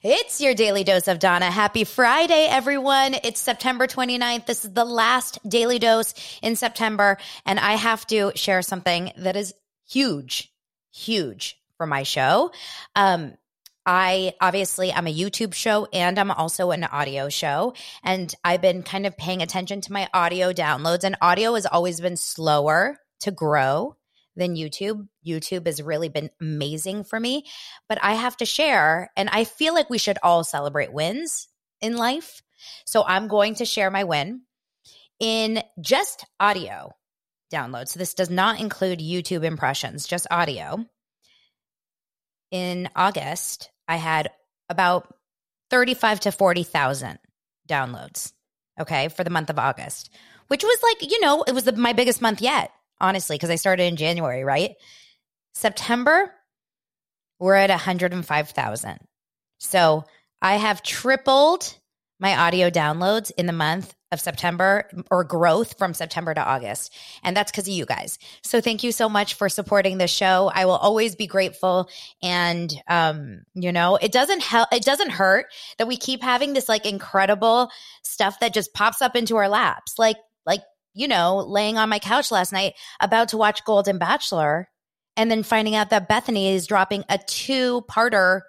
It's your daily dose of Dana. Happy Friday, everyone. It's September 29th. This is the last daily dose in September. And I have to share something that is huge, huge for my show. Um, I obviously I'm a YouTube show and I'm also an audio show and I've been kind of paying attention to my audio downloads and audio has always been slower to grow than YouTube. YouTube has really been amazing for me, but I have to share, and I feel like we should all celebrate wins in life. So I'm going to share my win in just audio downloads. So this does not include YouTube impressions, just audio. In August, I had about 35 to 40,000 downloads, okay, for the month of August, which was like, you know, it was the, my biggest month yet honestly, because I started in January, right? September, we're at 105,000. So I have tripled my audio downloads in the month of September or growth from September to August. And that's because of you guys. So thank you so much for supporting the show. I will always be grateful. And, um, you know, it doesn't help, it doesn't hurt that we keep having this like incredible stuff that just pops up into our laps. Like, like you know, laying on my couch last night about to watch Golden Bachelor and then finding out that Bethenny is dropping a two parter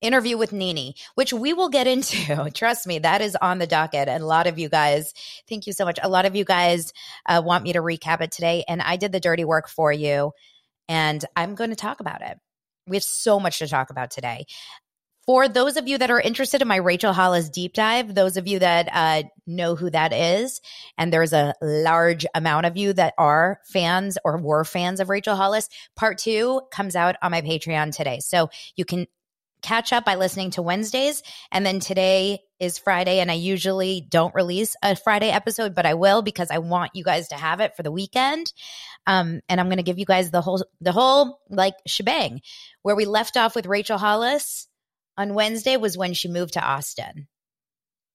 interview with Nene, which we will get into. Trust me, that is on the docket. And a lot of you guys, thank you so much. A lot of you guys uh, want me to recap it today. And I did the dirty work for you. And I'm going to talk about it. We have so much to talk about today. For those of you that are interested in my Rachel Hollis deep dive, those of you that uh, know who that is, and there's a large amount of you that are fans or were fans of Rachel Hollis, part two comes out on my Patreon today. So you can catch up by listening to Wednesdays. And then today is Friday, and I usually don't release a Friday episode, but I will because I want you guys to have it for the weekend. Um, and I'm going to give you guys the whole, the whole like shebang where we left off with Rachel Hollis on Wednesday was when she moved to Austin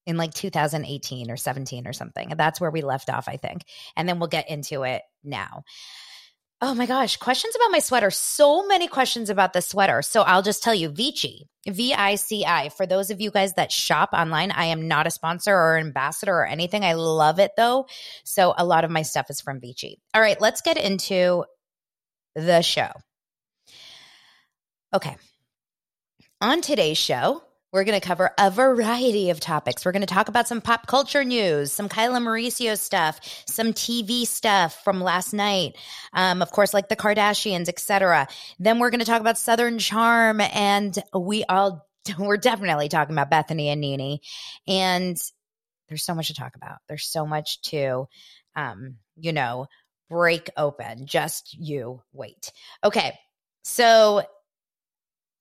in like 2018 or 17 or something. And that's where we left off, I think. And then we'll get into it now. Oh my gosh, questions about my sweater. So many questions about the sweater. So I'll just tell you Vici, V I C I. For those of you guys that shop online, I am not a sponsor or ambassador or anything. I love it though. So a lot of my stuff is from Vici. All right, let's get into the show. Okay. On today's show, we're going to cover a variety of topics. We're going to talk about some pop culture news, some Kyla Mauricio stuff, some TV stuff from last night, um, of course, like the Kardashians, etc. Then we're going to talk about Southern Charm, and we all we're definitely talking about Bethenny and Nene. and there's so much to talk about. There's so much to, um, you know, break open. Just you wait. Okay, so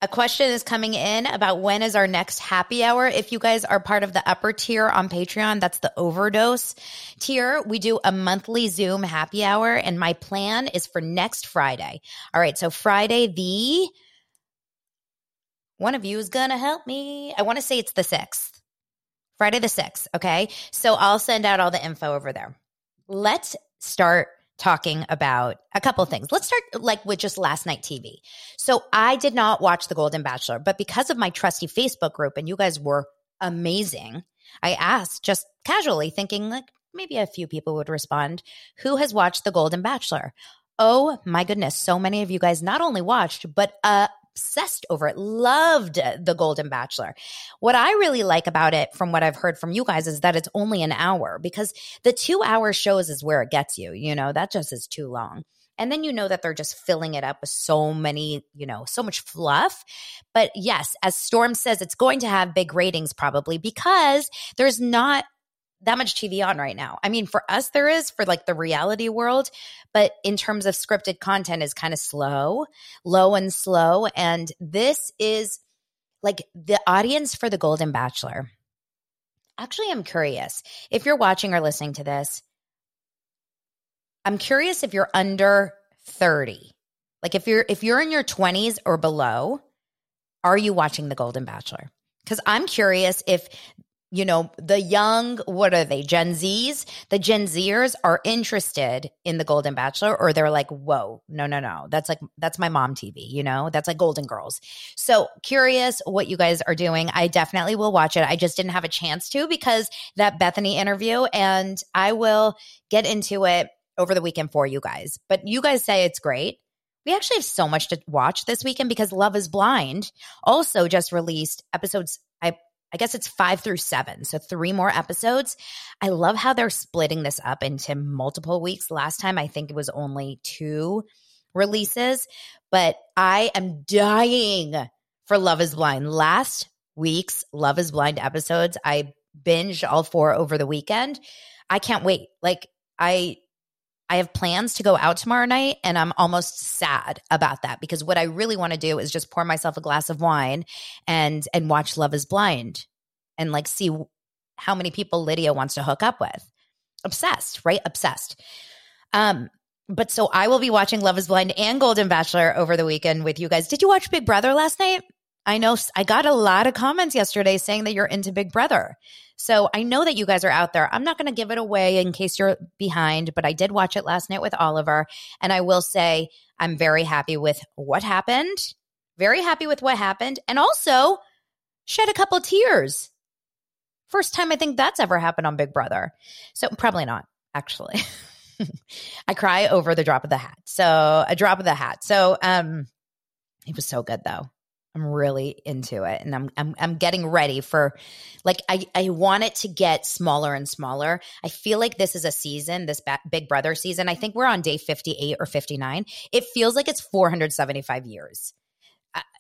a question is coming in about when is our next happy hour. If you guys are part of the upper tier on Patreon, that's the overdose tier. We do a monthly Zoom happy hour, and my plan is for next Friday. All right, so Friday, the one of you is gonna help me. I want to say it's the sixth, Friday the sixth. Okay, so I'll send out all the info over there. Let's start talking about a couple things. Let's start like with just last night TV. So I did not watch The Golden Bachelor, but because of my trusty Facebook group and you guys were amazing, I asked just casually thinking like maybe a few people would respond, who has watched The Golden Bachelor? Oh my goodness, so many of you guys not only watched but uh obsessed over it, loved The Golden Bachelor. What I really like about it, from what I've heard from you guys, is that it's only an hour because the two hour shows is where it gets you. You know, that just is too long. And then you know that they're just filling it up with so many, you know, so much fluff. But yes, as Storm says, it's going to have big ratings probably because there's not that much TV on right now. I mean, for us, there is for like the reality world, but in terms of scripted content is kind of slow, low and slow. And this is like the audience for The Golden Bachelor. Actually, I'm curious if you're watching or listening to this. I'm curious if you're under 30. Like if you're if you're in your 20s or below, are you watching The Golden Bachelor? Cuz I'm curious if you know, the young, what are they, Gen Zs? The Gen Zers are interested in the Golden Bachelor, or they're like, whoa, no, no, no. That's like, that's my mom TV, you know? That's like Golden Girls. So curious what you guys are doing. I definitely will watch it. I just didn't have a chance to because that Bethenny interview, and I will get into it over the weekend for you guys. But you guys say it's great. We actually have so much to watch this weekend because Love is Blind also just released episodes. I I guess it's five through seven. So three more episodes. I love how they're splitting this up into multiple weeks. Last time, I think it was only two releases, but I am dying for Love is Blind. Last week's Love is Blind episodes, I binged all four over the weekend. I can't wait. Like, I I have plans to go out tomorrow night and I'm almost sad about that because what I really want to do is just pour myself a glass of wine and and watch Love is Blind and like see how many people Lydia wants to hook up with. Obsessed, right? Obsessed. Um but so I will be watching Love is Blind and Golden Bachelor over the weekend with you guys. Did you watch Big Brother last night? I know I got a lot of comments yesterday saying that you're into Big Brother. So I know that you guys are out there. I'm not going to give it away in case you're behind, but I did watch it last night with Oliver. And I will say I'm very happy with what happened. Very happy with what happened. And also shed a couple tears. First time I think that's ever happened on Big Brother. So probably not, actually. I cry over the drop of the hat. So a drop of the hat. So um it was so good though. I'm really into it and I'm I'm I'm getting ready for like I I want it to get smaller and smaller. I feel like this is a season, this ba- Big Brother season. I think we're on day 58 or 59. It feels like it's 475 years.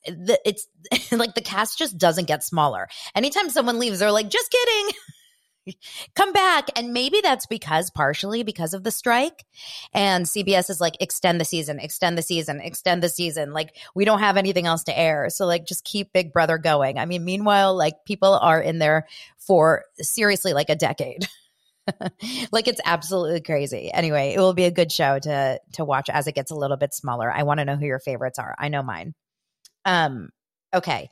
The, it's like the cast just doesn't get smaller. Anytime someone leaves, they're like, "Just kidding." come back. And maybe that's because partially because of the strike. And CBS is like, extend the season, extend the season, extend the season. Like, we don't have anything else to air. So, like, just keep Big Brother going. I mean, meanwhile, like, people are in there for seriously like a decade. like it's absolutely crazy. Anyway, it will be a good show to to watch as it gets a little bit smaller. I want to know who your favorites are. I know mine. Um okay.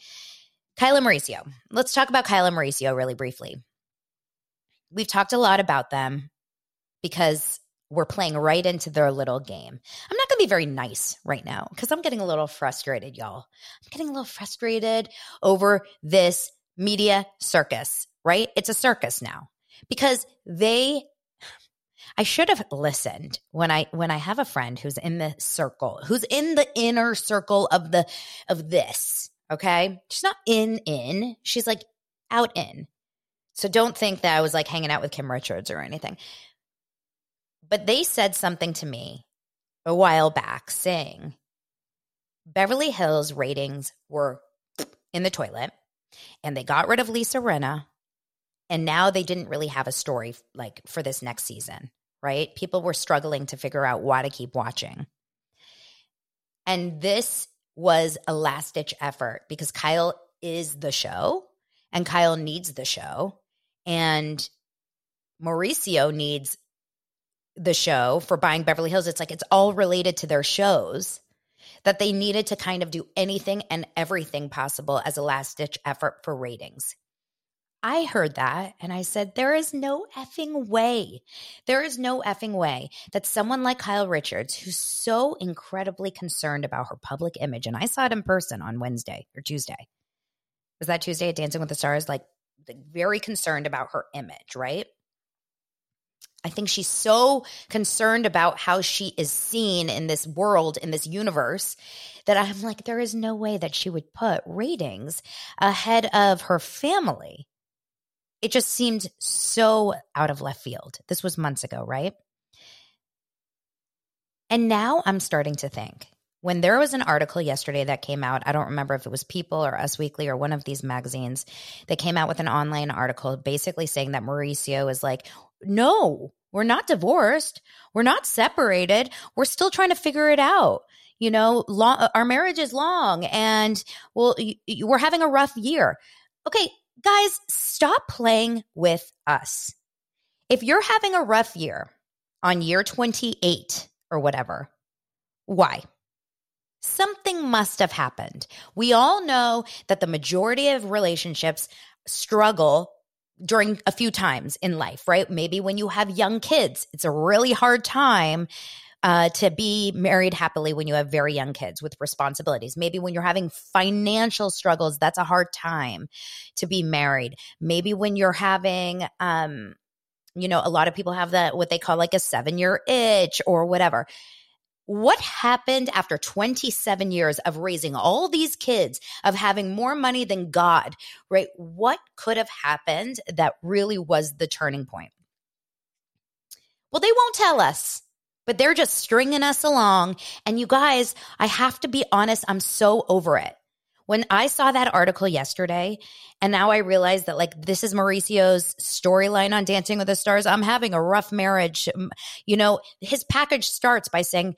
Kyla Mauricio. Let's talk about Kyla Mauricio really briefly we've talked a lot about them because we're playing right into their little game. I'm not going to be very nice right now because I'm getting a little frustrated, y'all. I'm getting a little frustrated over this media circus, right? It's a circus now because they I should have listened when I when I have a friend who's in the circle, who's in the inner circle of the of this, okay? She's not in in, she's like out in. So don't think that I was like hanging out with Kim Richards or anything. But they said something to me a while back saying Beverly Hills ratings were in the toilet and they got rid of Lisa Rinna and now they didn't really have a story like for this next season, right? People were struggling to figure out why to keep watching. And this was a last ditch effort because Kyle is the show and Kyle needs the show. And Mauricio needs the show for buying Beverly Hills. It's like it's all related to their shows that they needed to kind of do anything and everything possible as a last ditch effort for ratings. I heard that and I said, there is no effing way. There is no effing way that someone like Kyle Richards, who's so incredibly concerned about her public image, and I saw it in person on Wednesday or Tuesday. Was that Tuesday at Dancing with the Stars? Like very concerned about her image, right? I think she's so concerned about how she is seen in this world, in this universe, that I'm like, there is no way that she would put ratings ahead of her family. It just seemed so out of left field. This was months ago, right? And now I'm starting to think when there was an article yesterday that came out, I don't remember if it was People or Us Weekly or one of these magazines that came out with an online article basically saying that Mauricio is like, no, we're not divorced. We're not separated. We're still trying to figure it out. You know, long, our marriage is long and well, we're having a rough year. Okay, guys, stop playing with us. If you're having a rough year on year 28 or whatever, why? Something must have happened. We all know that the majority of relationships struggle during a few times in life, right? Maybe when you have young kids, it's a really hard time uh, to be married happily when you have very young kids with responsibilities. Maybe when you're having financial struggles, that's a hard time to be married. Maybe when you're having, um, you know, a lot of people have that, what they call like a seven year itch or whatever. What happened after 27 years of raising all these kids, of having more money than God, right? What could have happened that really was the turning point? Well, they won't tell us, but they're just stringing us along. And you guys, I have to be honest, I'm so over it. When I saw that article yesterday, and now I realize that like this is Mauricio's storyline on Dancing with the Stars, I'm having a rough marriage. You know, his package starts by saying,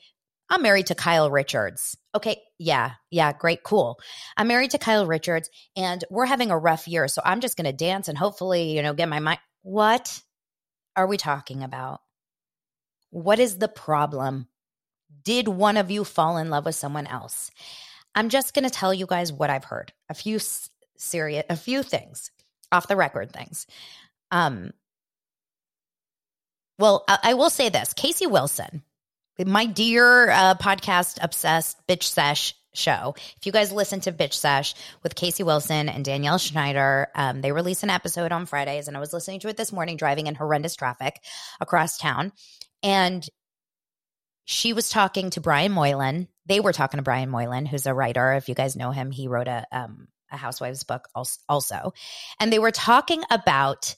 I'm married to Kyle Richards. Okay, yeah, yeah, great, cool. I'm married to Kyle Richards and we're having a rough year. So I'm just going to dance and hopefully, you know, get my mind. What are we talking about? What is the problem? Did one of you fall in love with someone else? I'm just going to tell you guys what I've heard. A few serious, a few things off the record things. Um, well, I, I will say this Casey Wilson, my dear uh, podcast obsessed bitch sesh show. If you guys listen to Bitch Sesh with Casey Wilson and Danielle Schneider, um, they release an episode on Fridays, and I was listening to it this morning driving in horrendous traffic across town. And she was talking to Brian Moylan. They were talking to Brian Moylan, who's a writer. If you guys know him, he wrote a um, a Housewives book also, and they were talking about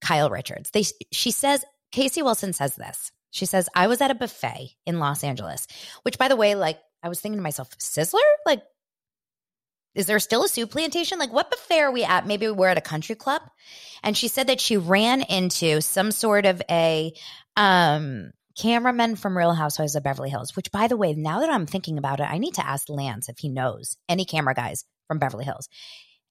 Kyle Richards. They she says Casey Wilson says this. She says, I was at a buffet in Los Angeles, which, by the way, like, I was thinking to myself, Sizzler? Like, is there still a soup plantation? Like, what buffet are we at? Maybe we're at a country club. And she said that she ran into some sort of a um, cameraman from Real Housewives of Beverly Hills, which, by the way, now that I'm thinking about it, I need to ask Lance if he knows any camera guys from Beverly Hills.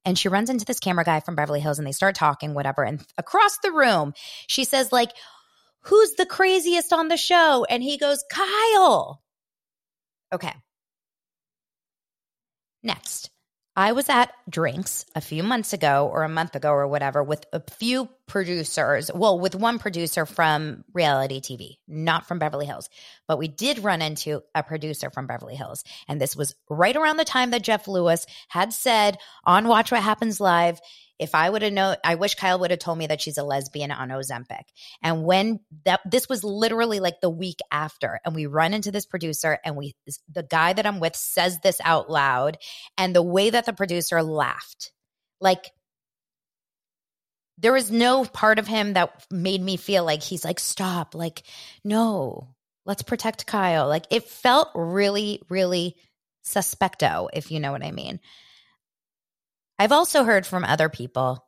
And she runs into this camera guy from Beverly Hills and they start talking, whatever. And across the room, she says, like, who's the craziest on the show? And he goes, Kyle. Okay. Next, I was at drinks a few months ago or a month ago or whatever with a few producers. Well, with one producer from reality TV, not from Beverly Hills, but we did run into a producer from Beverly Hills. And this was right around the time that Jeff Lewis had said on Watch What Happens Live if I would have known, I wish Kyle would have told me that she's a lesbian on Ozempic. And when that, this was literally like the week after, and we run into this producer, and we, the guy that I'm with says this out loud, and the way that the producer laughed, like, there was no part of him that made me feel like he's like, stop, like, no, let's protect Kyle. Like, it felt really, really suspecto, if you know what I mean. I've also heard from other people,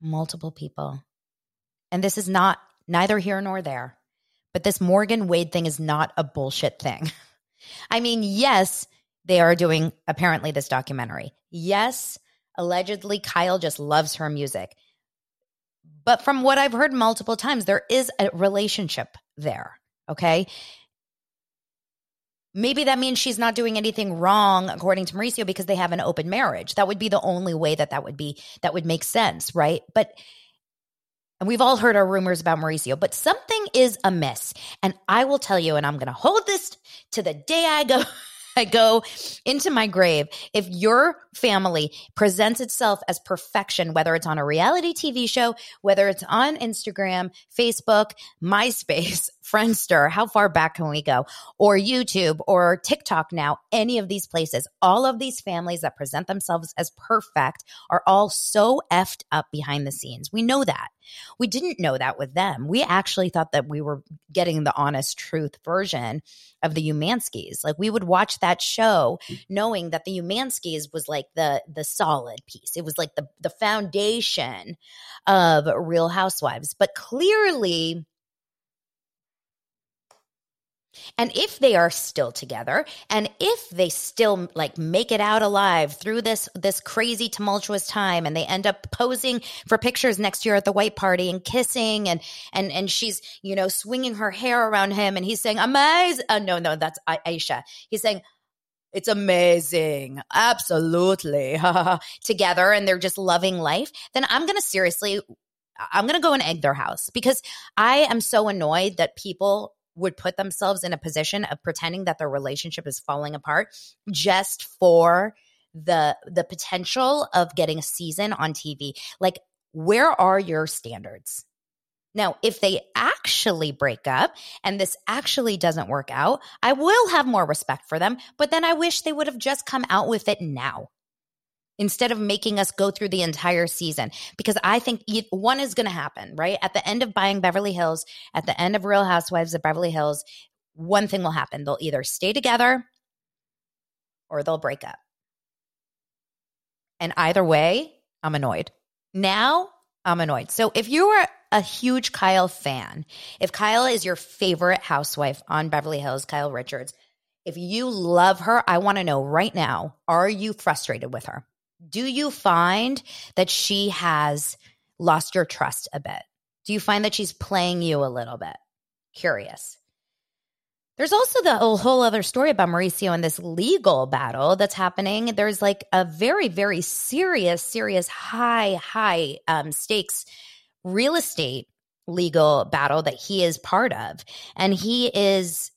multiple people, and this is not neither here nor there, but this Morgan Wade thing is not a bullshit thing. I mean, yes, they are doing apparently this documentary. Yes, allegedly Kyle just loves her music. But from what I've heard multiple times, there is a relationship there. Okay. Maybe that means she's not doing anything wrong, according to Mauricio, because they have an open marriage. That would be the only way that that would be, that would make sense, right? But, and we've all heard our rumors about Mauricio, but something is amiss. And I will tell you, and I'm going to hold this to the day I go, I go into my grave. If your family presents itself as perfection, whether it's on a reality TV show, whether it's on Instagram, Facebook, MySpace, Friendster, how far back can we go? Or YouTube or TikTok now, any of these places, all of these families that present themselves as perfect are all so effed up behind the scenes. We know that. We didn't know that with them. We actually thought that we were getting the honest truth version of the Umanskis. Like we would watch that show knowing that the Umanskis was like the the solid piece. It was like the the foundation of Real Housewives. But clearly and if they are still together and if they still like make it out alive through this this crazy tumultuous time and they end up posing for pictures next year at the white party and kissing and and and she's you know swinging her hair around him and he's saying amazing uh, no no that's Aisha he's saying it's amazing. Absolutely. Together and they're just loving life. Then I'm going to seriously I'm going to go and egg their house because I am so annoyed that people would put themselves in a position of pretending that their relationship is falling apart just for the the potential of getting a season on TV. Like where are your standards? Now, if they actually break up and this actually doesn't work out, I will have more respect for them, but then I wish they would have just come out with it now instead of making us go through the entire season. Because i think one is going to happen right? At the end of buying beverly hills at the end of real housewives of beverly hills one thing will happen. They'll either stay together or they'll break up. And either way i'm annoyed. Now i'm annoyed. So if you are a huge kyle fan if kyle is your favorite housewife on beverly hills kyle richards if you love her, I want to know right now, are you frustrated with her? Do you find that she has lost your trust a bit? Do you find that she's playing you a little bit? Curious. There's also the whole other story about Mauricio and this legal battle that's happening. There's like a very, very serious, serious, high, high um, stakes real estate legal battle that he is part of. And he is,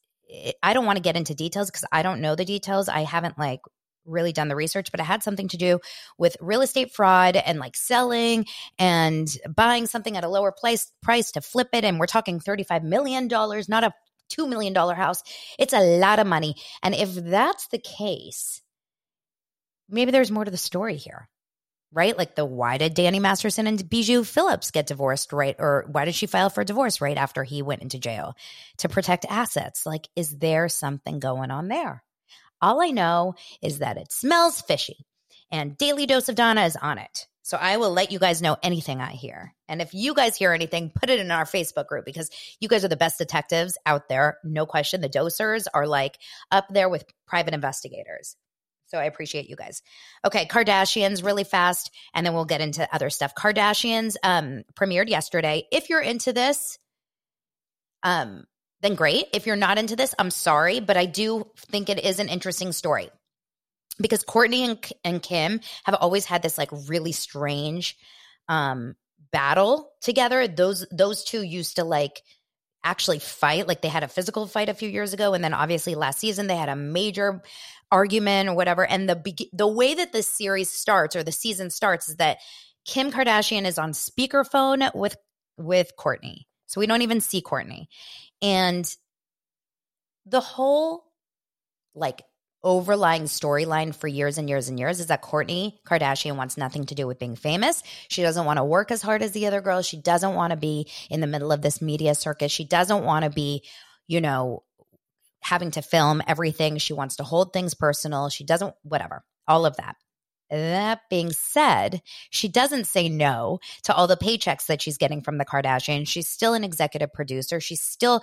I don't want to get into details because I don't know the details. I haven't like really done the research, but it had something to do with real estate fraud and like selling and buying something at a lower price price to flip it. And we're talking $35 million, not a $2 million house. It's a lot of money. And if that's the case, maybe there's more to the story here. Right? Like the why did Danny Masterson and Bijou Phillips get divorced right or why did she file for divorce right after he went into jail to protect assets? Like is there something going on there? All I know is that it smells fishy and Daily Dose of Dana is on it. So I will let you guys know anything I hear. And if you guys hear anything, put it in our Facebook group because you guys are the best detectives out there. No question. The dosers are like up there with private investigators. So I appreciate you guys. Okay, Kardashians really fast, and then we'll get into other stuff. Kardashians um, premiered yesterday. If you're into this, um, then great. If you're not into this, I'm sorry, but I do think it is an interesting story because Kourtney and, and Kim have always had this like really strange um, battle together. Those those two used to like actually fight. Like they had a physical fight a few years ago, and then obviously last season they had a major argument or whatever. And the the way that the series starts or the season starts is that Kim Kardashian is on speakerphone with with Kourtney. So we don't even see Kourtney. And the whole like overlying storyline for years and years and years is that Kourtney Kardashian wants nothing to do with being famous. She doesn't want to work as hard as the other girls. She doesn't want to be in the middle of this media circus. She doesn't want to be, you know, having to film everything. She wants to hold things personal. She doesn't, whatever, all of that. That being said, she doesn't say no to all the paychecks that she's getting from the Kardashians. She's still an executive producer. She's still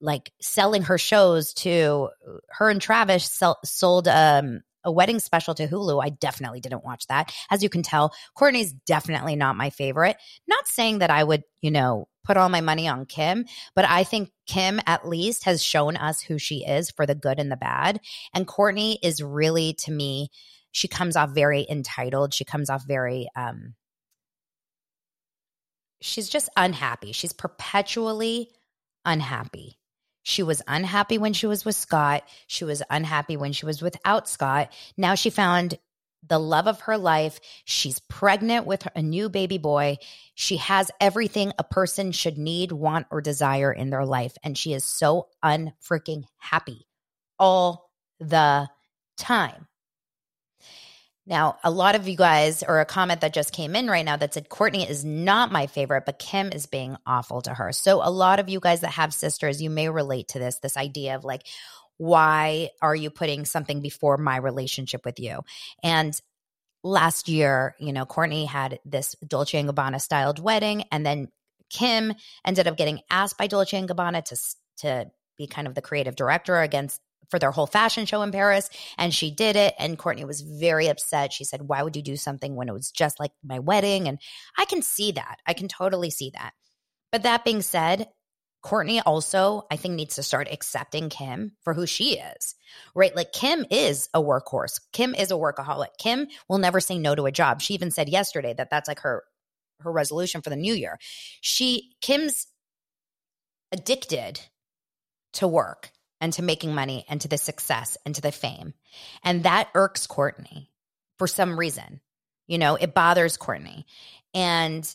like selling her shows to her and Travis sell, sold um, a wedding special to Hulu. I definitely didn't watch that. As you can tell, Kourtney's definitely not my favorite. Not saying that I would, you know, put all my money on Kim, but I think Kim at least has shown us who she is for the good and the bad. And Kourtney is really to me she comes off very entitled. She comes off very um she's just unhappy. She's perpetually unhappy. She was unhappy when she was with Scott. She was unhappy when she was without Scott. Now she found the love of her life. She's pregnant with a new baby boy. She has everything a person should need, want, or desire in their life. And she is so unfreaking happy all the time. Now, a lot of you guys, or a comment that just came in right now that said, Kourtney is not my favorite, but Kim is being awful to her. So, a lot of you guys that have sisters, you may relate to this this idea of like, why are you putting something before my relationship with you? And last year, you know, Kourtney had this Dolce and Gabbana styled wedding, and then Kim ended up getting asked by Dolce and Gabbana to to be kind of the creative director against for their whole fashion show in Paris. And she did it. And Kourtney was very upset. She said, Why would you do something when it was just like my wedding? And I can see that. I can totally see that. But that being said, Kourtney also, I think, needs to start accepting Kim for who she is, right? Like, Kim is a workhorse. Kim is a workaholic. Kim will never say no to a job. She even said yesterday that that's like her her resolution for the new year. She Kim's addicted to work and to making money and to the success and to the fame. And that irks Kourtney for some reason. You know, it bothers Kourtney. And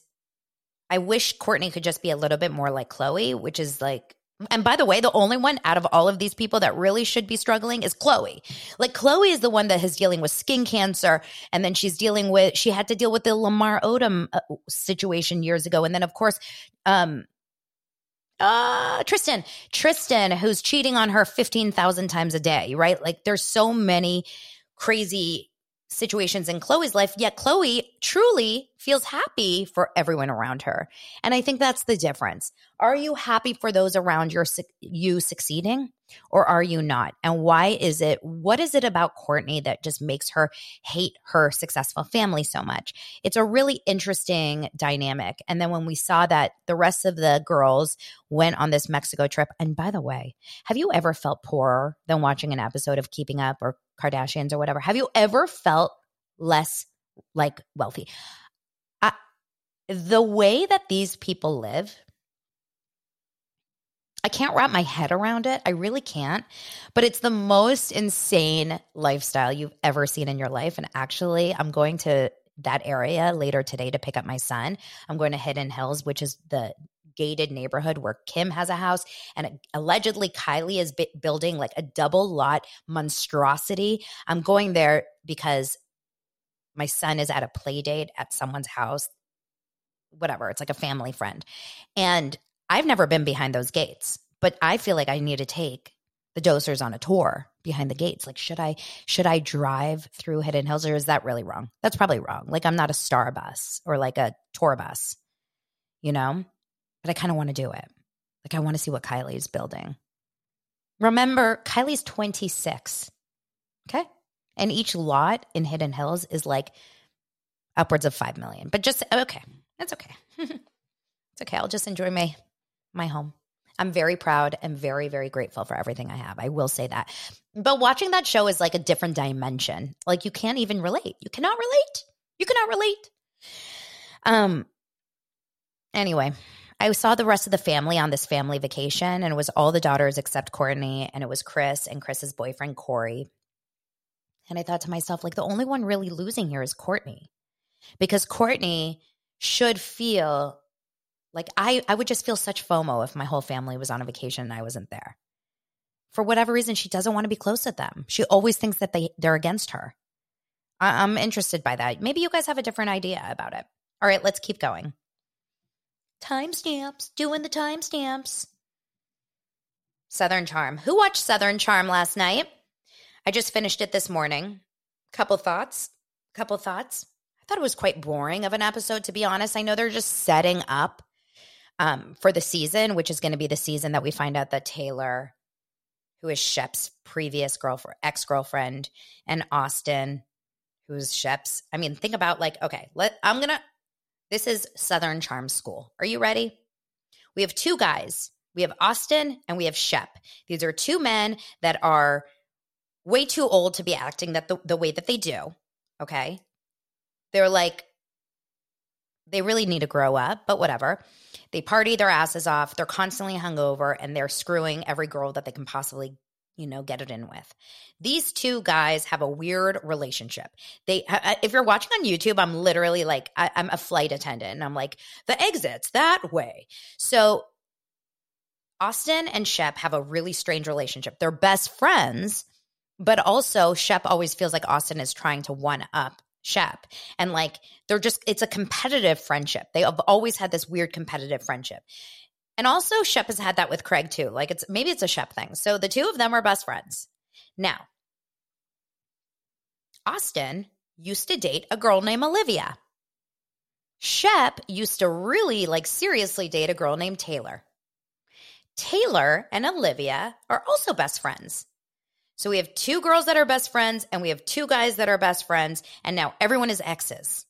I wish Kourtney could just be a little bit more like Khloé, which is like, and by the way, the only one out of all of these people that really should be struggling is Khloé. Like Khloé is the one that is dealing with skin cancer, and then she's dealing with she had to deal with the Lamar Odom uh, situation years ago, and then of course, um, uh, Tristan, Tristan, who's cheating on her 15,000 times a day, right? Like there's so many crazy situations in Khloé's life, yet Khloé truly feels happy for everyone around her. And I think that's the difference. Are you happy for those around your, you succeeding or are you not? And why is it, what is it about Kourtney that just makes her hate her successful family so much? It's a really interesting dynamic. And then when we saw that the rest of the girls went on this Mexico trip, and by the way, have you ever felt poorer than watching an episode of Keeping Up or Kardashians or whatever? Have you ever felt less like wealthy? I, the way that these people live, I can't wrap my head around it. I really can't. But it's the most insane lifestyle you've ever seen in your life. And actually, I'm going to that area later today to pick up my son. I'm going to Hidden Hills, which is the gated neighborhood where Kim has a house and allegedly Kylie is b- building like a double lot monstrosity. I'm going there because my son is at a play date at someone's house. Whatever, it's like a family friend. And I've never been behind those gates, but I feel like I need to take the dosers on a tour behind the gates. Like, should I should I drive through Hidden Hills or is that really wrong? That's probably wrong. Like I'm not a star bus or like a tour bus, you know? but I kind of want to do it. Like, I want to see what Kylie's building. Remember, Kylie's 26. Okay. And each lot in Hidden Hills is like upwards of 5 million. But just, okay. That's okay. it's okay. I'll just enjoy my, my home. I'm very proud and very, very grateful for everything I have. I will say that. But watching that show is like a different dimension. Like you can't even relate. You cannot relate. You cannot relate. Um, anyway, I saw the rest of the family on this family vacation, and it was all the daughters except Kourtney, and it was Kris and Kris's boyfriend, Corey. And I thought to myself, like, the only one really losing here is Kourtney. because Kourtney should feel like I, I would just feel such FOMO if my whole family was on a vacation and I wasn't there. For whatever reason, she doesn't want to be close with them. She always thinks that they, they're against her. I, I'm interested by that. Maybe you guys have a different idea about it. All right, let's keep going. Timestamps, doing the timestamps. Southern Charm. Who watched Southern Charm last night? I just finished it this morning. Couple thoughts. Couple thoughts. I thought it was quite boring of an episode, to be honest. I know they're just setting up um, for the season, which is going to be the season that we find out that Taylor, who is Shep's previous girlfriend, ex girlfriend, and Austin, who's Shep's. I mean, think about like, okay, let I'm gonna this is Southern Charm School. Are you ready? We have two guys. We have Austin and we have Shep. These are two men that are way too old to be acting that the, the way that they do. Okay. They're like They really need to grow up, but whatever. They party their asses off. They're constantly hungover and they're screwing every girl that they can possibly, you know, get it in with. These two guys have a weird relationship. They, if you're watching on YouTube, I'm literally like, I, I'm a flight attendant and I'm like, the exits that way. So Austin and Shep have a really strange relationship. They're best friends, but also Shep always feels like Austin is trying to one up Shep. And like they're just, it's a competitive friendship. They have always had this weird competitive friendship. And also Shep has had that with Craig too. Like it's maybe it's a Shep thing. So the two of them are best friends. Now, Austin used to date a girl named Olivia. Shep used to really like seriously date a girl named Taylor. Taylor and Olivia are also best friends. So we have two girls that are best friends and we have two guys that are best friends, and now everyone is exes.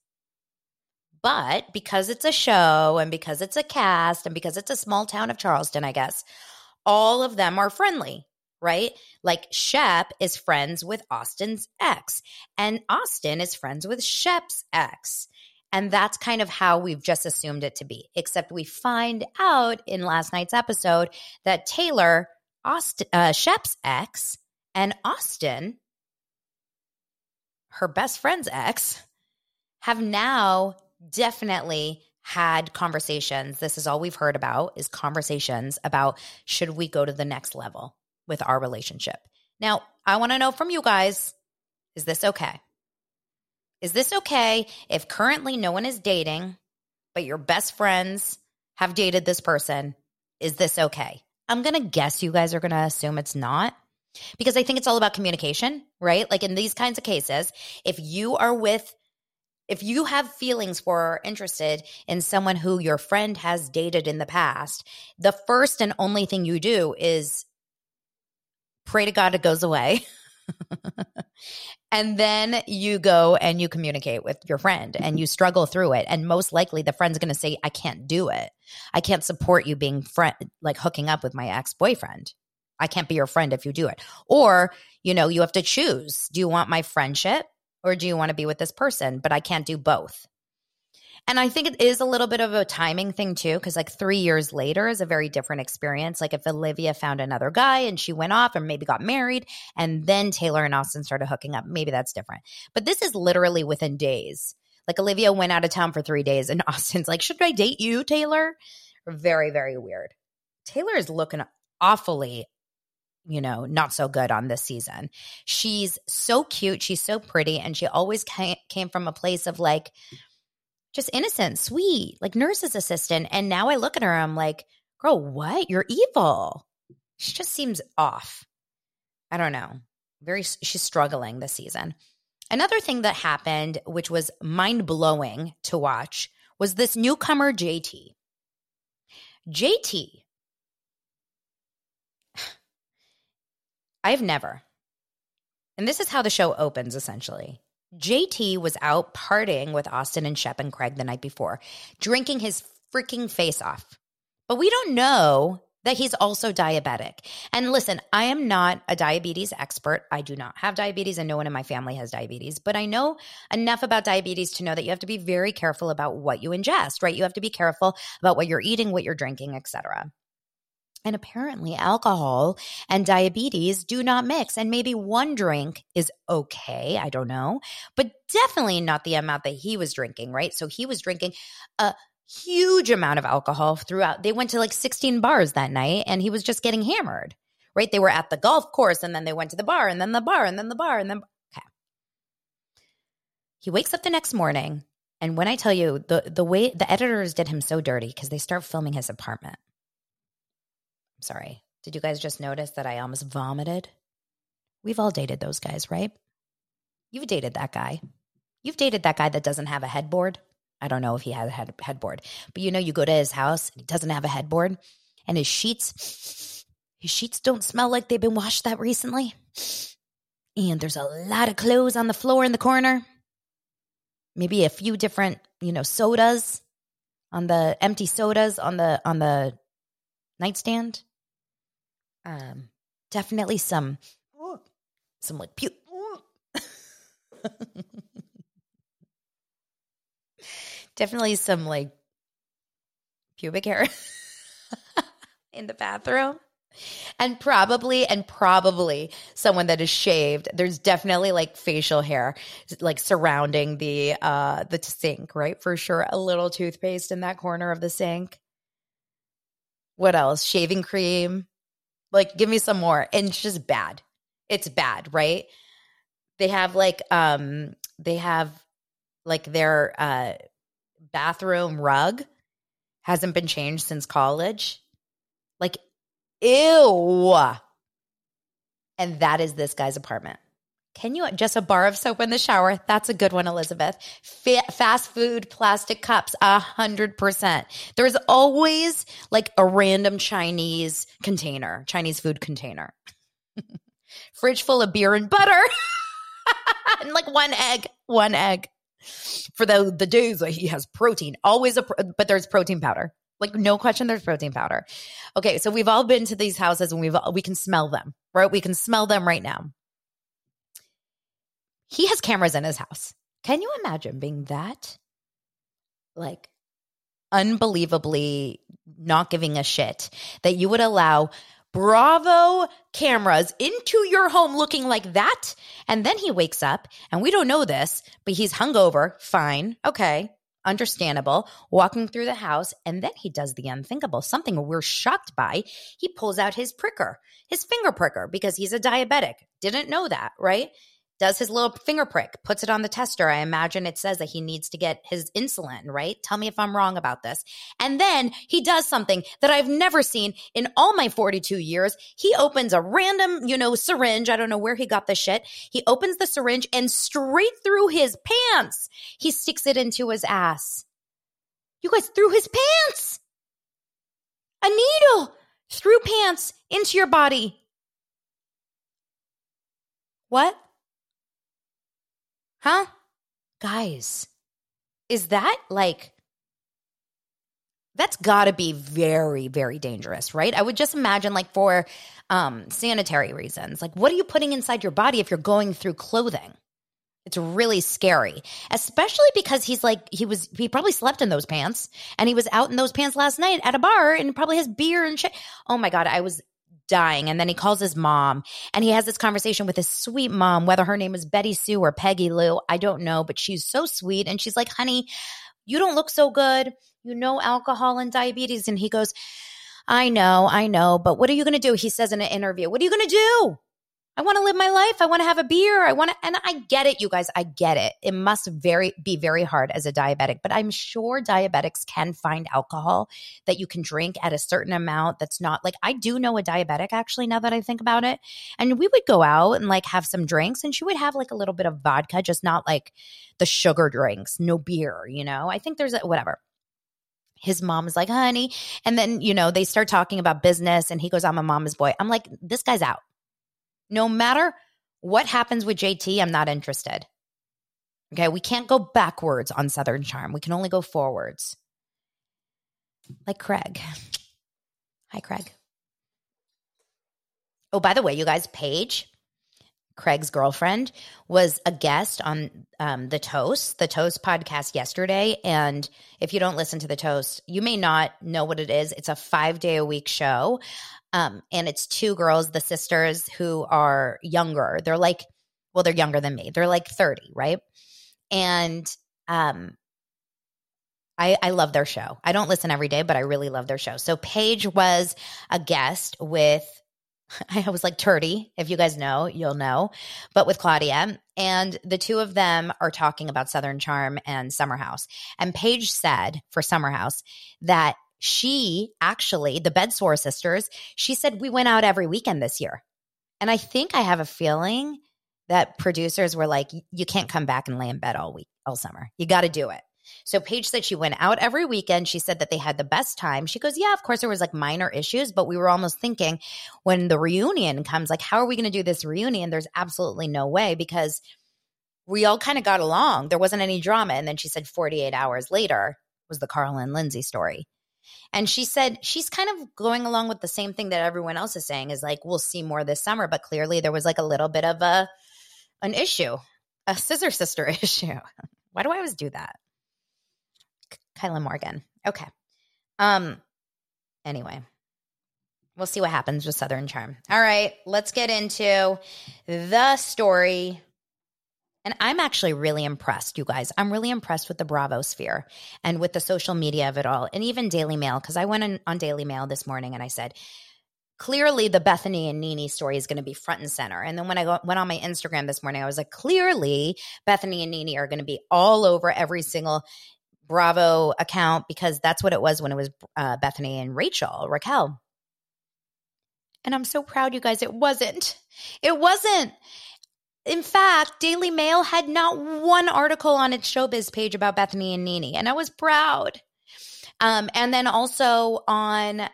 But because it's a show and because it's a cast and because it's a small town of Charleston, I guess, all of them are friendly, right? Like Shep is friends with Austin's ex, and Austin is friends with Shep's ex. And that's kind of how we've just assumed it to be. Except we find out in last night's episode that Taylor, uh, Shep's ex, and Austin, her best friend's ex, have now definitely had conversations. This is all we've heard about is conversations about should we go to the next level with our relationship. Now, I want to know from you guys, is this okay? Is this okay if currently no one is dating, but your best friends have dated this person? Is this okay? I'm going to guess you guys are going to assume it's not because I think it's all about communication, right? Like in these kinds of cases, if you are with if you have feelings for or interested in someone who your friend has dated in the past, the first and only thing you do is pray to God it goes away. and then you go and you communicate with your friend and you mm-hmm. struggle through it and most likely the friend's going to say i can't do it i can't support you being friend like hooking up with my ex-boyfriend i can't be your friend if you do it or you know you have to choose do you want my friendship or do you want to be with this person but i can't do both and I think it is a little bit of a timing thing too, because like three years later is a very different experience. Like if Olivia found another guy and she went off and maybe got married, and then Taylor and Austin started hooking up, maybe that's different. But this is literally within days. Like Olivia went out of town for three days, and Austin's like, Should I date you, Taylor? Very, very weird. Taylor is looking awfully you know, not so good on this season. She's so cute. She's so pretty. And she always came from a place of like, just innocent, sweet, like nurse's assistant. And now I look at her, I'm like, girl, what? You're evil. She just seems off. I don't know. Very, she's struggling this season. Another thing that happened, which was mind blowing to watch, was this newcomer, JT. JT, I've never, and this is how the show opens essentially. JT was out partying with Austin and Shep and Craig the night before, drinking his freaking face off. But we don't know that he's also diabetic. And listen, I am not a diabetes expert. I do not have diabetes and no one in my family has diabetes, but I know enough about diabetes to know that you have to be very careful about what you ingest, right? You have to be careful about what you're eating, what you're drinking, etc. And apparently, alcohol and diabetes do not mix. And maybe one drink is okay. I don't know, but definitely not the amount that he was drinking, right? So he was drinking a huge amount of alcohol throughout. They went to like 16 bars that night and he was just getting hammered, right? They were at the golf course and then they went to the bar and then the bar and then the bar and then. Okay. He wakes up the next morning. And when I tell you the, the way the editors did him so dirty because they start filming his apartment Sorry. Did you guys just notice that I almost vomited? We've all dated those guys, right? You've dated that guy. You've dated that guy that doesn't have a headboard. I don't know if he has a head- headboard, but you know, you go to his house and he doesn't have a headboard and his sheets, his sheets don't smell like they've been washed that recently. And there's a lot of clothes on the floor in the corner. Maybe a few different, you know, sodas on the empty sodas on the on the nightstand. Um, definitely some, some like pu- Definitely some like pubic hair in the bathroom. And probably, and probably someone that is shaved. There's definitely like facial hair, like surrounding the uh the sink, right? For sure, a little toothpaste in that corner of the sink. What else? Shaving cream. Like, give me some more. And it's just bad. It's bad, right? They have like um they have like their uh bathroom rug hasn't been changed since college. Like, ew. And that is this guy's apartment. Can you just a bar of soap in the shower? That's a good one, Elizabeth. Fa- fast food plastic cups, a hundred percent. There's always like a random Chinese container, Chinese food container, fridge full of beer and butter, and like one egg, one egg for the the days that he has protein. Always a but there's protein powder. Like no question, there's protein powder. Okay, so we've all been to these houses and we've we can smell them, right? We can smell them right now. He has cameras in his house. Can you imagine being that like unbelievably not giving a shit that you would allow Bravo cameras into your home looking like that. And then he wakes up, and we don't know this, but he's hungover. Fine. Okay. Understandable. Walking through the house, and then he does the unthinkable, something we're shocked by. He pulls out his pricker, his finger pricker, because he's a diabetic. Didn't know that, right? Does his little finger prick, puts it on the tester. I imagine it says that he needs to get his insulin, right? Tell me if I'm wrong about this. And then he does something that I've never seen in all my 42 years. He opens a random, you know, syringe. I don't know where he got the shit. He opens the syringe and straight through his pants, he sticks it into his ass. You guys, through his pants. A needle through pants into your body. What? Huh? Guys, is that like, that's got to be very, very dangerous, right? I would just imagine, like, for um, sanitary reasons, like, what are you putting inside your body if you're going through clothing? It's really scary, especially because he's like, he was, he probably slept in those pants and he was out in those pants last night at a bar and probably has beer and shit. Oh my God. I was dying. And then he calls his mom and he has this conversation with his sweet mom, whether her name is Betty Sue or Peggy Lou, I don't know, but she's so sweet. And she's like, honey, you don't look so good. You know, alcohol and diabetes. And he goes, I know, I know, but what are you going to do? He says in an interview, what are you going to do? I want to live my life. I want to have a beer. I want to, and I get it, you guys. I get it. It must very be very hard as a diabetic, but I'm sure diabetics can find alcohol that you can drink at a certain amount. That's not like I do know a diabetic actually. Now that I think about it, and we would go out and like have some drinks, and she would have like a little bit of vodka, just not like the sugar drinks, no beer. You know, I think there's a, whatever his mom is like, honey. And then, you know, they start talking about business and he goes, I'm a mama's boy. I'm like, this guy's out. No matter what happens with JT, I'm not interested. Okay, we can't go backwards on Southern Charm. We can only go forwards. Like Craig. Hi, Craig. Oh, by the way, you guys, Paige, Craig's girlfriend, was a guest on um, the Toast, the Toast podcast yesterday. And if you don't listen to the Toast, you may not know what it is. It's a five day a week show um, and it's two girls, the sisters who are younger. They're like, well, they're younger than me. They're like 30, right? And um, I, I love their show. I don't listen every day, but I really love their show. So Paige was a guest with, I was like Turdy. If you guys know, you'll know, but with Claudia. And the two of them are talking about Southern Charm and Summer House. And Paige said for Summer House that she actually, the Bedsore sisters, she said, we went out every weekend this year. And I think I have a feeling that producers were like, you can't come back and lay in bed all week, all summer. You got to do it. So Paige said she went out every weekend. She said that they had the best time. She goes, "Yeah, of course there was like minor issues, but we were almost thinking when the reunion comes like how are we going to do this reunion? There's absolutely no way because we all kind of got along. There wasn't any drama." And then she said 48 hours later was the Carl and Lindsay story. And she said she's kind of going along with the same thing that everyone else is saying is like, we'll see more this summer. But clearly there was like a little bit of a an issue, a scissor sister issue. Why do I always do that? Kyla Morgan. Okay. Um. Anyway, we'll see what happens with Southern Charm. All right, let's get into the story. And I'm actually really impressed, you guys. I'm really impressed with the Bravo sphere and with the social media of it all, and even Daily Mail. Because I went on Daily Mail this morning and I said, clearly the Bethenny and NeNe story is going to be front and center. And then when I went on my Instagram this morning, I was like, clearly Bethenny and NeNe are going to be all over every single Bravo account because that's what it was when it was uh, Bethenny and Rachel, Raquel. And I'm so proud, you guys. It wasn't. It wasn't. In fact, Daily Mail had not one article on its showbiz page about Bethenny and Nene, and I was proud. Um, and then also on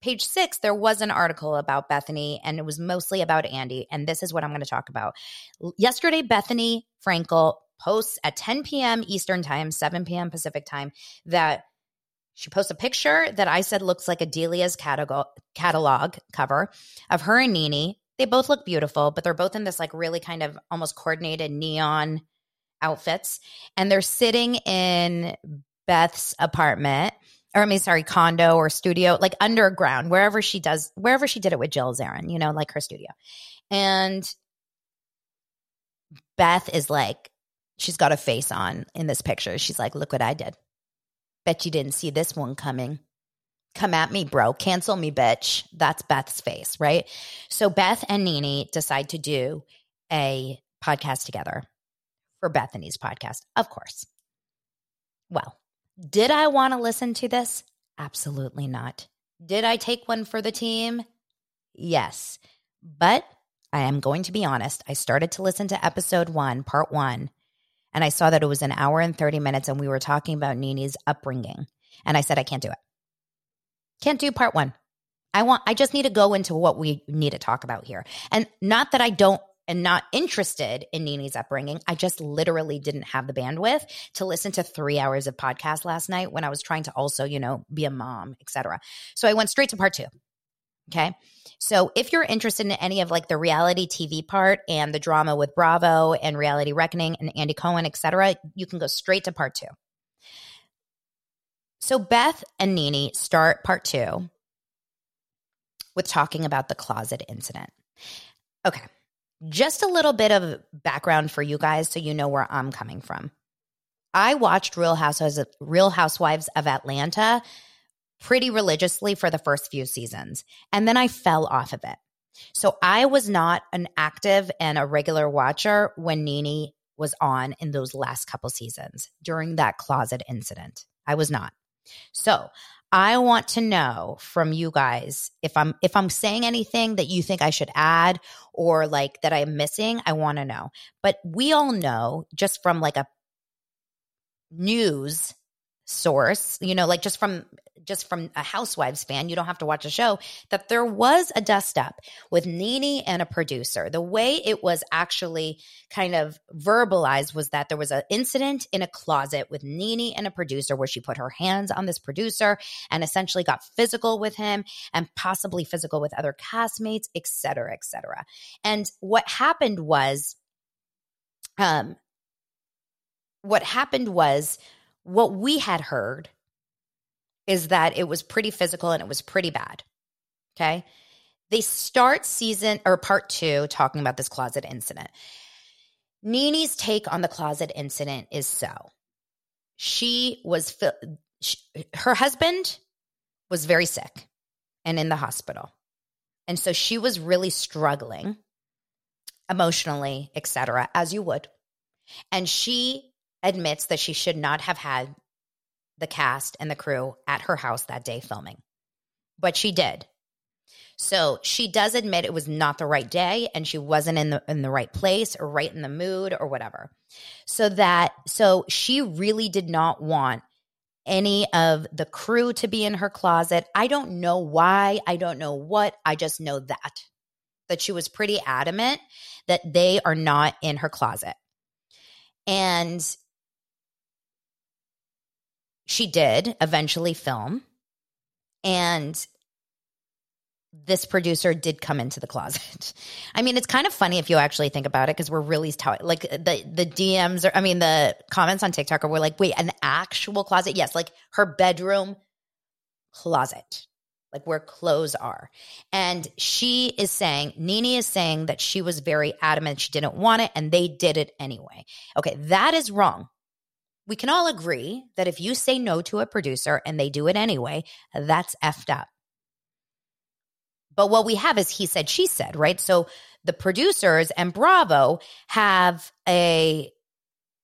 page six, there was an article about Bethenny, and it was mostly about Andy. And this is what I'm going to talk about. Yesterday, Bethenny Frankel posts at 10 p.m. Eastern Time, 7 p.m. Pacific Time, that she posts a picture that I said looks like a Delia's catalog, catalog cover of her and Nene. They both look beautiful, but they're both in this like really kind of almost coordinated neon outfits. And they're sitting in Beth's apartment or I mean, sorry, condo or studio, like underground, wherever she does, wherever she did it with Jill Zarin, you know, like her studio. And Beth is like, she's got a face on in this picture. She's like, look what I did. Bet you didn't see this one coming. Come at me, bro. Cancel me, bitch. That's Beth's face, right? So Beth and NeNe decide to do a podcast together for Bethenny's podcast, of course. Well, did I want to listen to this? Absolutely not. Did I take one for the team? Yes. But I am going to be honest. I started to listen to episode one, part one, and I saw that it was an hour and 30 minutes, and we were talking about Nene's upbringing. And I said, I can't do it. Can't do part one. I want, I just need to go into what we need to talk about here. And not that I don't and not interested in Nene's upbringing. I just literally didn't have the bandwidth to listen to three hours of podcast last night when I was trying to also, you know, be a mom, etc. So I went straight to part two. Okay. So if you're interested in any of like the reality TV part and the drama with Bravo and Reality Reckoning and Andy Cohen, etc., you can go straight to part two. So Beth and Nene start part two with talking about the closet incident. Okay. Just a little bit of background for you guys so you know where I'm coming from. I watched Real Housewives, Real Housewives of Atlanta pretty religiously for the first few seasons, and then I fell off of it. So I was not an active and a regular watcher when NeNe was on in those last couple seasons during that closet incident. I was not. So I want to know from you guys if I'm if I'm saying anything that you think I should add or like that I'm missing, I want to know. But we all know just from like a news source, you know, like just from just from a housewives fan, you don't have to watch a show, that there was a dust up with NeNe and a producer. The way it was actually kind of verbalized was that there was an incident in a closet with NeNe and a producer where she put her hands on this producer and essentially got physical with him and possibly physical with other castmates, et cetera, et cetera. And what happened was, um, what happened was what we had heard is that it was pretty physical and it was pretty bad. Okay. They start season or part two talking about this closet incident. Nene's take on the closet incident is so she was, she, her husband was very sick and in the hospital. And so she was really struggling emotionally, etc., as you would. And she admits that she should not have had the cast and the crew at her house that day filming. But she did. So she does admit it was not the right day and she wasn't in the in the right place or right in the mood or whatever. So that so she really did not want any of the crew to be in her closet. I don't know why, I don't know what, I just know that that she was pretty adamant that they are not in her closet. And she did eventually film. And this producer did come into the closet. I mean, it's kind of funny if you actually think about it because we're really t- like the the DMs or I mean the comments on TikTok are we're like, wait, an actual closet? Yes, like her bedroom closet, like where clothes are. And she is saying, Nene is saying that she was very adamant she didn't want it and they did it anyway. Okay, that is wrong. We can all agree that if you say no to a producer and they do it anyway, that's effed up. But what we have is he said, she said, right? So the producers and Bravo have a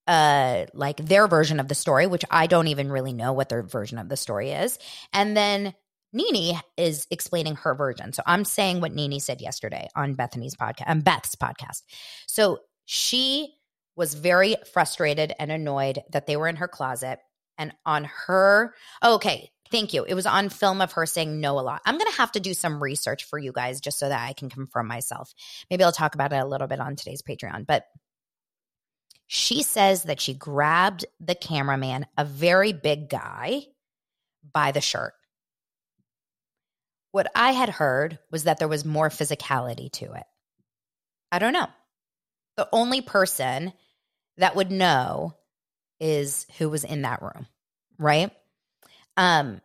uh like their version of the story, which I don't even really know what their version of the story is. And then Nene is explaining her version. So I'm saying what Nene said yesterday on Bethenny's podcast, on Beth's podcast. So she was very frustrated and annoyed that they were in her closet and on her oh, okay Thank you. It was on film of her saying no a lot. I'm going to have to do some research for you guys just so that I can confirm myself. Maybe I'll talk about it a little bit on today's Patreon. But she says that she grabbed the cameraman, a very big guy, by the shirt. What I had heard was that there was more physicality to it. I don't know. The only person that would know is who was in that room, right? Um,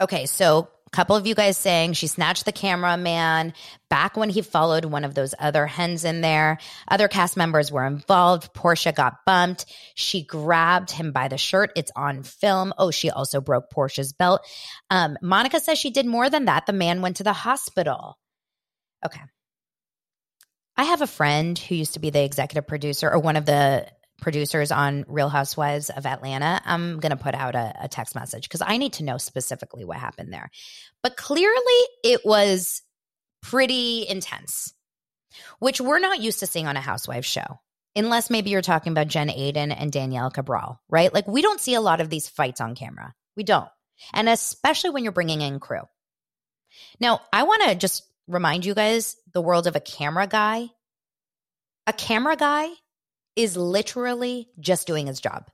okay, so a couple of you guys saying she snatched the cameraman back when he followed one of those other hens in there. Other cast members were involved. Portia got bumped. She grabbed him by the shirt. It's on film. Oh, she also broke Portia's belt. Um, Monica says she did more than that. The man went to the hospital. Okay. I have a friend who used to be the executive producer or one of the producers on Real Housewives of Atlanta, I'm going to put out a, a text message because I need to know specifically what happened there. But clearly, it was pretty intense, which we're not used to seeing on a Housewives show. Unless maybe you're talking about Jen Aydin and Danielle Cabral, right? Like, we don't see a lot of these fights on camera. We don't. And especially when you're bringing in crew. Now, I want to just remind you guys the world of a camera guy. A camera guy is literally just doing his job.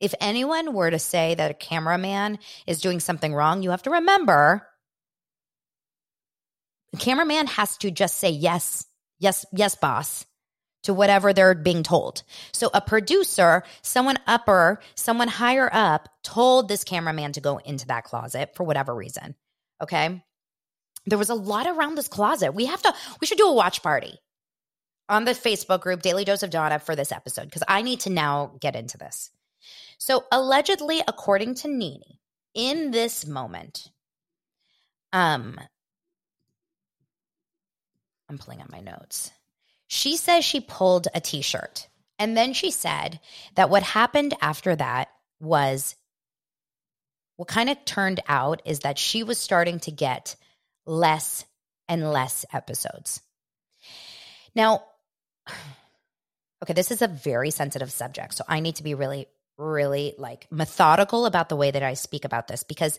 If anyone were to say that a cameraman is doing something wrong, you have to remember the cameraman has to just say yes, yes, yes, boss, to whatever they're being told. So a producer, someone upper, someone higher up told this cameraman to go into that closet for whatever reason. Okay. There was a lot around this closet. We have to, we should do a watch party on the Facebook group, Daily Dose of Dana, for this episode, because I need to now get into this. So, allegedly, according to Nene, in this moment, um, I'm pulling up my notes. She says she pulled a t shirt. And then she said that what happened after that was what kind of turned out is that she was starting to get less and less episodes. Now, okay, this is a very sensitive subject. So I need to be really, really like methodical about the way that I speak about this because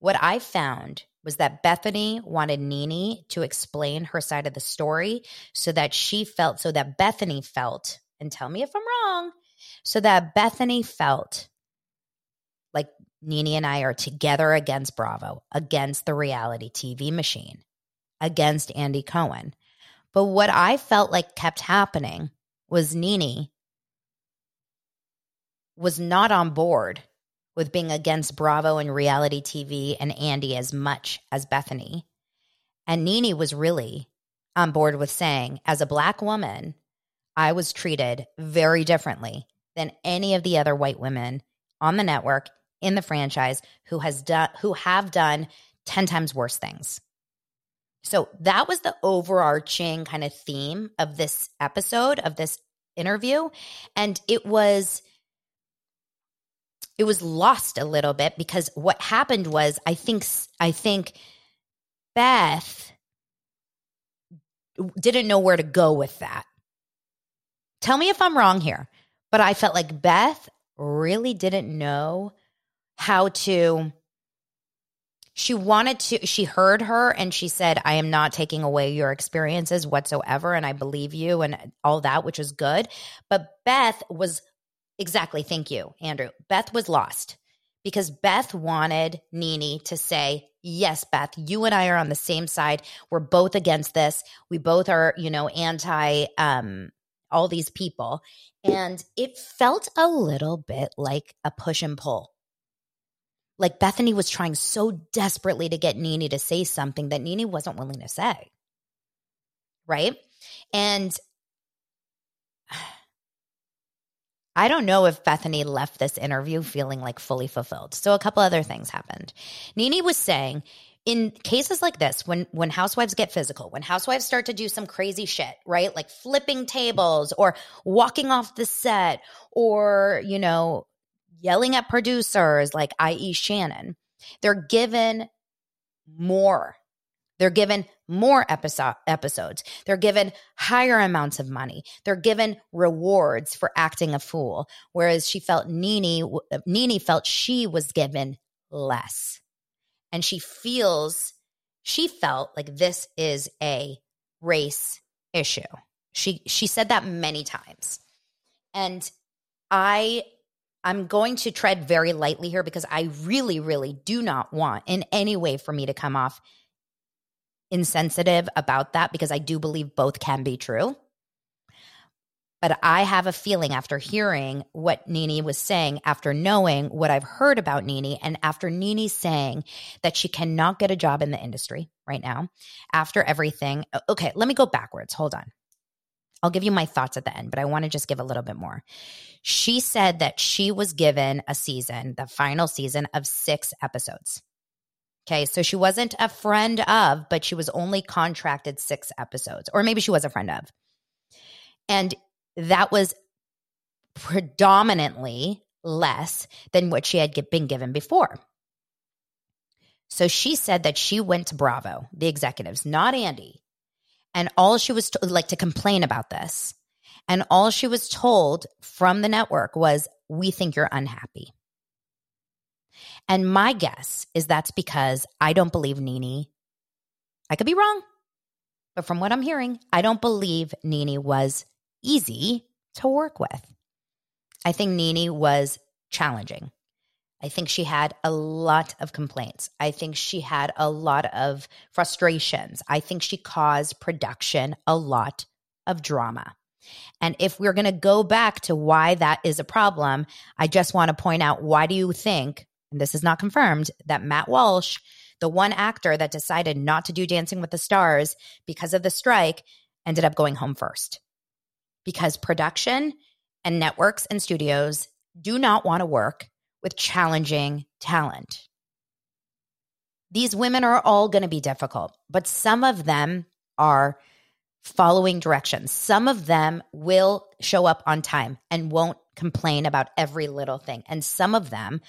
what I found was that Bethenny wanted Nene to explain her side of the story so that she felt, so that Bethenny felt, and tell me if I'm wrong, so that Bethenny felt Nene and I are together against Bravo, against the reality TV machine, against Andy Cohen. But what I felt like kept happening was Nene was not on board with being against Bravo and reality TV and Andy as much as Bethenny. And Nene was really on board with saying, as a black woman, I was treated very differently than any of the other white women on the network in the franchise who has done who have done 10 times worse things. So that was the overarching kind of theme of this episode, of this interview. And it was it was lost a little bit because what happened was I think I think Beth didn't know where to go with that. Tell me if I'm wrong here, but I felt like Beth really didn't know how to she wanted to she heard her and she said i am not taking away your experiences whatsoever and i believe you and all that which is good but beth was exactly thank you andrew beth was lost because beth wanted nene to say yes, Beth, you and I are on the same side. We're both against this. We both are, you know, anti um, all these people. And it felt a little bit like a push and pull. Like Bethenny was trying so desperately to get Nene to say something that Nene wasn't willing to say. Right. And I don't know if Bethenny left this interview feeling like fully fulfilled. So a couple other things happened. Nene was saying in cases like this when when housewives get physical when housewives start to do some crazy shit right like flipping tables or walking off the set or you know yelling at producers like i.e shannon they're given more they're given more episode, episodes. They're given higher amounts of money. They're given rewards for acting a fool. Whereas she felt Nini, NeNe felt she was given less. And she feels, she felt like this is a race issue. She, she said that many times. And I I'm going to tread very lightly here because I really, really do not want in any way for me to come off insensitive about that because I do believe both can be true. But I have a feeling after hearing what Nene was saying, after knowing what I've heard about Nene, and after NeNe saying that she cannot get a job in the industry right now, after everything. Okay, let me go backwards. Hold on. I'll give you my thoughts at the end, but I want to just give a little bit more. She said that she was given a season, the final season of six episodes. Okay. So she wasn't a friend of, but she was only contracted six episodes, or maybe she was a friend of. And that was predominantly less than what she had been given before. So she said that she went to Bravo, the executives, not Andy. And all she was to- like to complain about this. And all she was told from the network was, We think you're unhappy. And my guess is that's because I don't believe Nene. I could be wrong, but from what I'm hearing, I don't believe Nene was easy to work with. I think Nene was challenging. I think she had a lot of complaints. I think she had a lot of frustrations. I think she caused production a lot of drama. And if we're going to go back to why that is a problem, I just want to point out why do you think and this is not confirmed, that Matt Walsh, the one actor that decided not to do Dancing with the Stars because of the strike, ended up going home first. Because production and networks and studios do not want to work with challenging talent. These women are all going to be difficult, but some of them are following directions. Some of them will show up on time and won't complain about every little thing. And some of them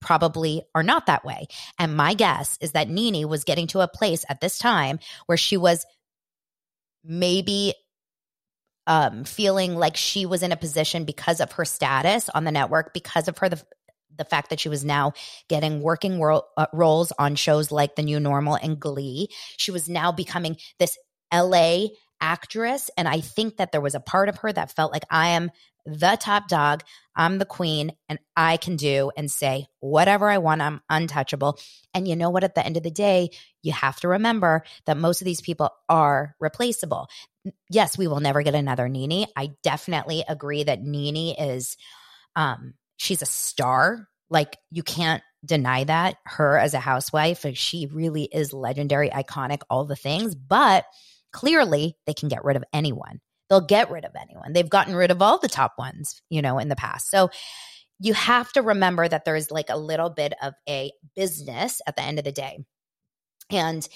probably are not that way. And my guess is that Nene was getting to a place at this time where she was maybe um, feeling like she was in a position because of her status on the network, because of her the the fact that she was now getting working uh, roles on shows like The New Normal and Glee. She was now becoming this LA actress. And I think that there was a part of her that felt like I am the top dog. I'm the queen and I can do and say whatever I want. I'm untouchable. And you know what? At the end of the day, you have to remember that most of these people are replaceable. Yes, we will never get another NeNe. I definitely agree that NeNe is, um, she's a star. Like you can't deny that. Her as a housewife, she really is legendary, iconic, all the things. But clearly, they can get rid of anyone they'll get rid of anyone. They've gotten rid of all the top ones, you know, in the past. So you have to remember that there's like a little bit of a business at the end of the day. And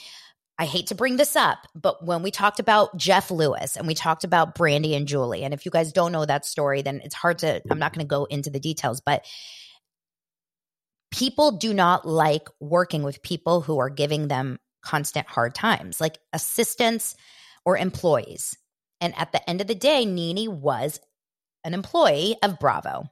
I hate to bring this up, but when we talked about Jeff Lewis and we talked about Brandy and Julie, and if you guys don't know that story, then it's hard to, I'm not going to go into the details, but people do not like working with people who are giving them constant hard times, like assistants or employees. And at the end of the day, Nene was an employee of Bravo.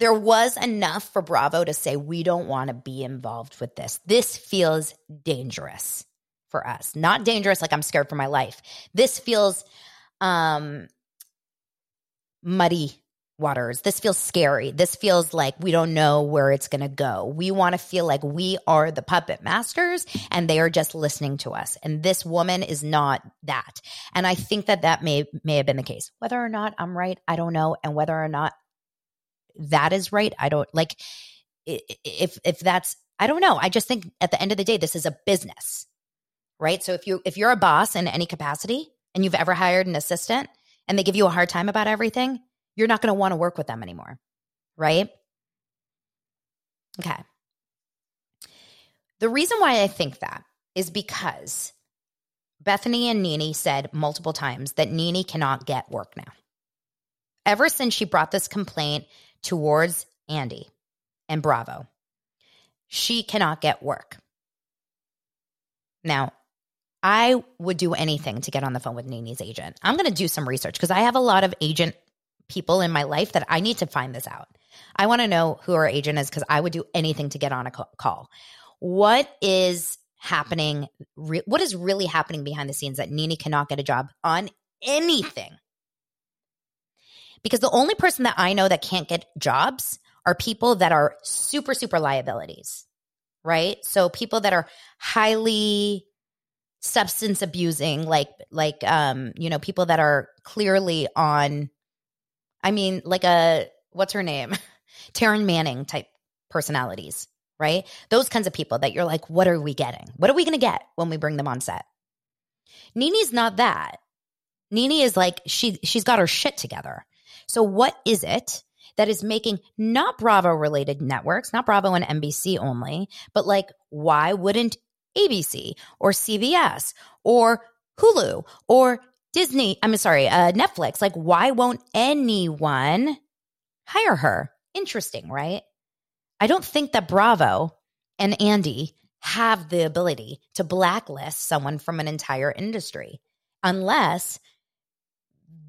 There was enough for Bravo to say, we don't want to be involved with this. This feels dangerous for us. Not dangerous like I'm scared for my life. This feels um, muddy waters. This feels scary. This feels like we don't know where it's going to go. We want to feel like we are the puppet masters and they are just listening to us. And this woman is not that. And I think that that may may have been the case. Whether or not I'm right, I don't know, and whether or not that is right, I don't like if if that's I don't know. I just think at the end of the day this is a business. Right? So if you if you're a boss in any capacity and you've ever hired an assistant and they give you a hard time about everything, you're not going to want to work with them anymore. Right? Okay. The reason why I think that is because Bethenny and Nene said multiple times that Nene cannot get work now. Ever since she brought this complaint towards Andy and Bravo, she cannot get work. Now, I would do anything to get on the phone with Nene's agent. I'm going to do some research because I have a lot of agent people in my life that I need to find this out. I want to know who our agent is because I would do anything to get on a call. What is happening? Re- what is really happening behind the scenes that Nene cannot get a job on anything? Because the only person that I know that can't get jobs are people that are super, super liabilities, right? So people that are highly substance abusing, like, like, um, you know, people that are clearly on I mean, like a what's her name? Taryn Manning type personalities, right? Those kinds of people that you're like, what are we getting? What are we going to get when we bring them on set? Nene's not that. Nene is like she she's got her shit together. So what is it that is making not Bravo related networks, not Bravo and NBC only, but like why wouldn't ABC or CBS or Hulu or Disney, I'm sorry, uh, Netflix, like, why won't anyone hire her? Interesting, right? I don't think that Bravo and Andy have the ability to blacklist someone from an entire industry unless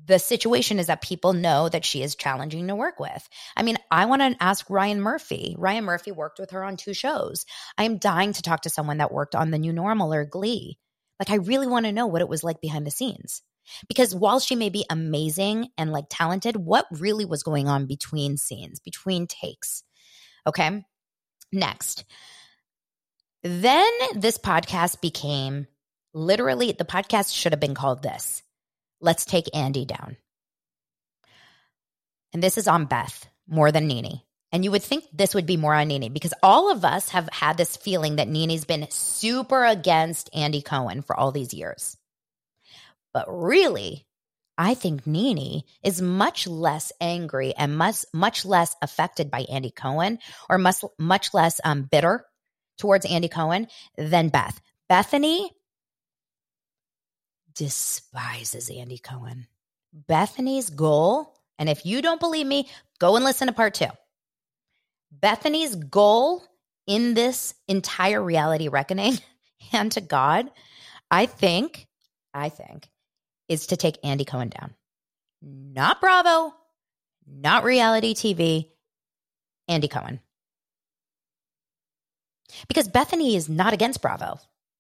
the situation is that people know that she is challenging to work with. I mean, I want to ask Ryan Murphy. Ryan Murphy worked with her on two shows. I am dying to talk to someone that worked on the new normal or Glee. Like, I really want to know what it was like behind the scenes. Because while she may be amazing and like talented, what really was going on between scenes, between takes? Okay. Next. Then this podcast became literally the podcast should have been called this Let's Take Andy Down. And this is on Beth more than Nene. And you would think this would be more on Nene because all of us have had this feeling that Nene's been super against Andy Cohen for all these years. But really, I think NeNe is much less angry and much much less affected by Andy Cohen or much much less um, bitter towards Andy Cohen than Beth. Bethenny despises Andy Cohen. Bethenny's goal, and if you don't believe me, go and listen to part two. Bethenny's goal in this entire reality reckoning, and to God, I think, I think is to take Andy Cohen down. Not Bravo, not reality TV, Andy Cohen. Because Bethenny is not against Bravo.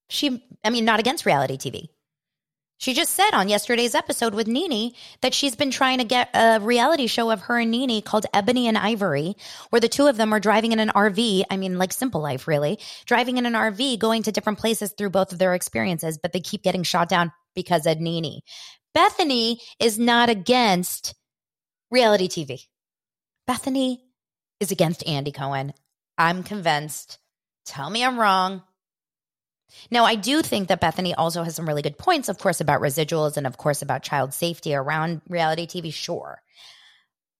She, I mean, not against reality TV. She just said on yesterday's episode with NeNe that she's been trying to get a reality show of her and NeNe called Ebony and Ivory, where the two of them are driving in an RV. I mean, like simple life, really. Driving in an RV, going to different places through both of their experiences, but they keep getting shot down because of NeNe. Bethenny is not against reality TV. Bethenny is against Andy Cohen. I'm convinced. Tell me I'm wrong. Now, I do think that Bethenny also has some really good points, of course, about residuals and, of course, about child safety around reality TV, sure.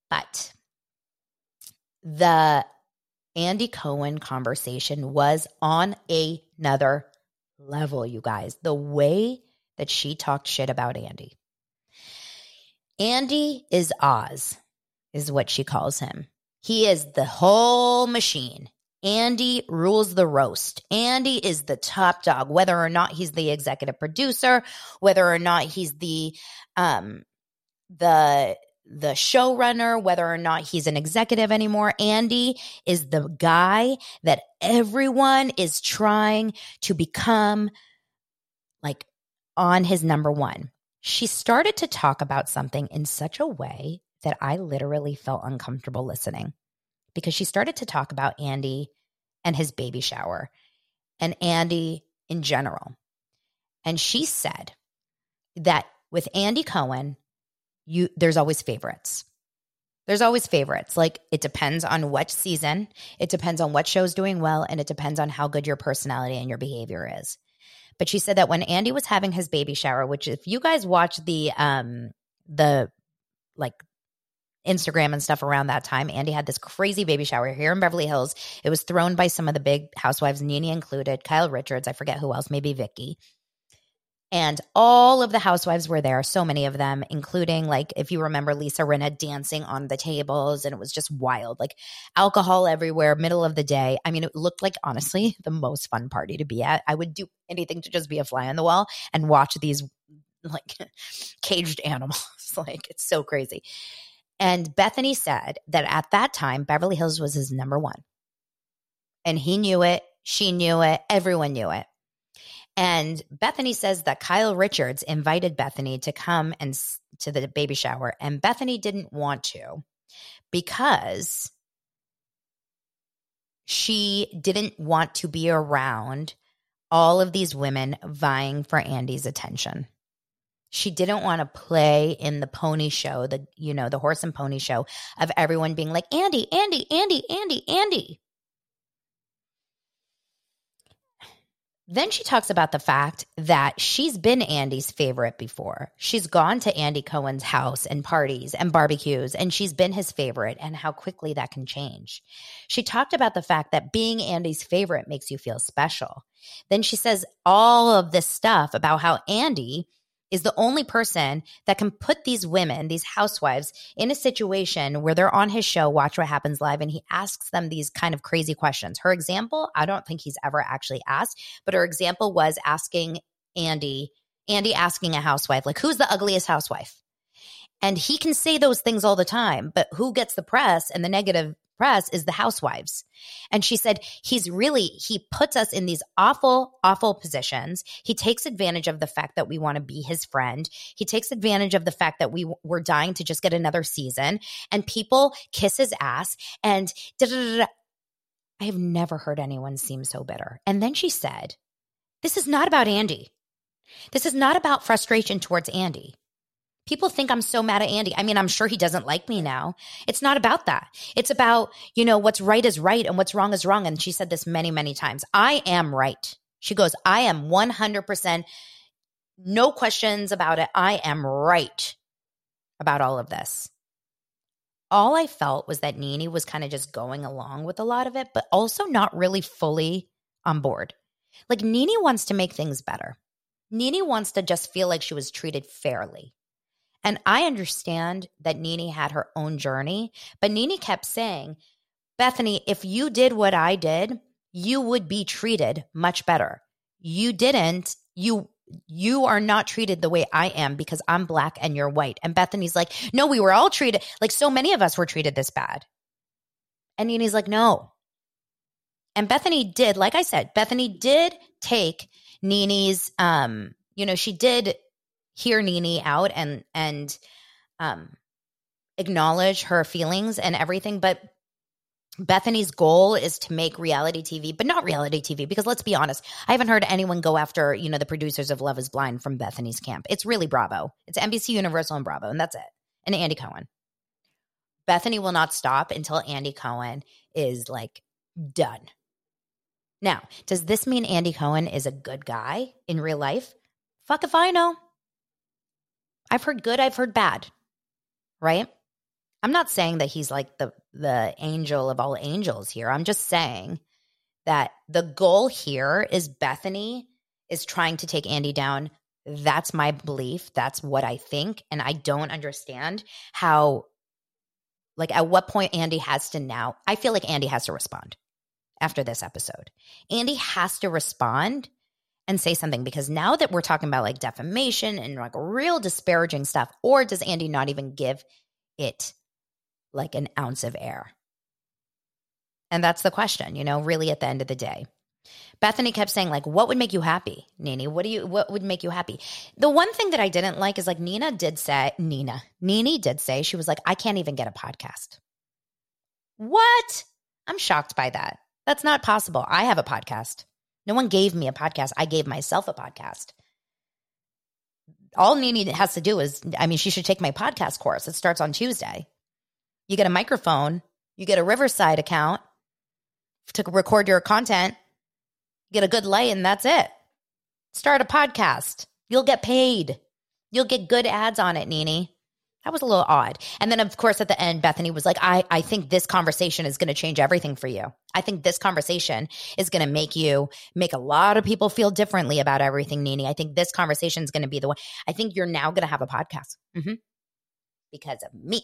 But the Andy Cohen conversation was on another level, you guys. The way that she talked shit about Andy. Andy is Oz, is what she calls him. He is the whole machine. Andy rules the roast. Andy is the top dog, whether or not he's the executive producer, whether or not he's the um the the showrunner, whether or not he's an executive anymore. Andy is the guy that everyone is trying to become like on his number one. She started to talk about something in such a way that I literally felt uncomfortable listening because she started to talk about Andy and his baby shower and Andy in general. And she said that with Andy Cohen, you there's always favorites. There's always favorites. Like it depends on what season, it depends on what show's doing well, and it depends on how good your personality and your behavior is. But she said that when Andy was having his baby shower, which if you guys watch the um the like Instagram and stuff around that time. Andy had this crazy baby shower here in Beverly Hills. It was thrown by some of the big housewives, Nene included, Kyle Richards, I forget who else, maybe Vicki. And all of the housewives were there, so many of them, including like if you remember Lisa Rinna dancing on the tables, and it was just wild, like alcohol everywhere, middle of the day. I mean, it looked like honestly the most fun party to be at. I would do anything to just be a fly on the wall and watch these like caged animals. like it's so crazy. And Bethenny said that at that time, Beverly Hills was his number one. And he knew it. She knew it. Everyone knew it. And Bethenny says that Kyle Richards invited Bethenny to come and to the baby shower, and Bethenny didn't want to because she didn't want to be around all of these women vying for Andy's attention. She didn't want to play in the pony show, the you know, the horse and pony show of everyone being like Andy, Andy, Andy, Andy, Andy. Then she talks about the fact that she's been Andy's favorite before. She's gone to Andy Cohen's house and parties and barbecues, and she's been his favorite, and how quickly that can change. She talked about the fact that being Andy's favorite makes you feel special. Then she says all of this stuff about how Andy is the only person that can put these women, these housewives, in a situation where they're on his show, Watch What Happens Live, and he asks them these kind of crazy questions. Her example, I don't think he's ever actually asked, but her example was asking Andy, Andy asking a housewife, like, who's the ugliest housewife? And he can say those things all the time, but who gets the press and the negative press is the housewives. And she said, he's really, he puts us in these awful, awful positions. He takes advantage of the fact that we want to be his friend. He takes advantage of the fact that we were dying to just get another season and people kiss his ass and I have never heard anyone seem so bitter. And then she said, this is not about Andy. This is not about frustration towards Andy. People think I'm so mad at Andy. I mean, I'm sure he doesn't like me now. It's not about that. It's about, you know, what's right is right and what's wrong is wrong. And she said this many, many times. I am right. She goes, I am 100%, no questions about it. I am right about all of this. All I felt was that Nene was kind of just going along with a lot of it, but also not really fully on board. Like Nene wants to make things better. Nene wants to just feel like she was treated fairly. And I understand that Nene had her own journey, but Nene kept saying, Bethenny, if you did what I did, you would be treated much better. You didn't. You you are not treated the way I am because I'm black and you're white. And Bethenny's like, no, we were all treated like so many of us were treated this bad. And Nene's like, no. And Bethenny did, like I said, Bethenny did take Nene's um, you know, she did hear Nene out and and um acknowledge her feelings and everything but Bethenny's goal is to make reality TV, but not reality TV because let's be honest, I haven't heard anyone go after, you know, the producers of Love is Blind from Bethenny's camp. It's really Bravo. It's NBC Universal and Bravo, and that's it. And Andy Cohen. Bethenny will not stop until Andy Cohen is like done. Now, does this mean Andy Cohen is a good guy in real life? Fuck if I know. I've heard good, I've heard bad, right? I'm not saying that he's like the the angel of all angels here. I'm just saying that the goal here is Bethenny is trying to take Andy down. That's my belief. That's what I think. And I don't understand how, like, at what point Andy has to now. I feel like Andy has to respond after this episode. Andy has to respond and say something because now that we're talking about like defamation and like real disparaging stuff, or does Andy not even give it like an ounce of air? And that's the question, you know, really at the end of the day. Bethenny kept saying, like, what would make you happy, Nene? What do you what would make you happy? The one thing that I didn't like is like Nina did say, Nina, Nene did say, she was like, I can't even get a podcast. What? I'm shocked by that. That's not possible. I have a podcast. No one gave me a podcast. I gave myself a podcast. All Nene has to do is, I mean, she should take my podcast course. It starts on Tuesday. You get a microphone, you get a Riverside account to record your content, get a good light, and that's it. Start a podcast. You'll get paid. You'll get good ads on it, Nene. That was a little odd. And then, of course, at the end, Bethenny was like, I, I think this conversation is going to change everything for you. I think this conversation is going to make you make a lot of people feel differently about everything, Nene. I think this conversation is going to be the one. I think you're now going to have a podcast mm-hmm. because of me.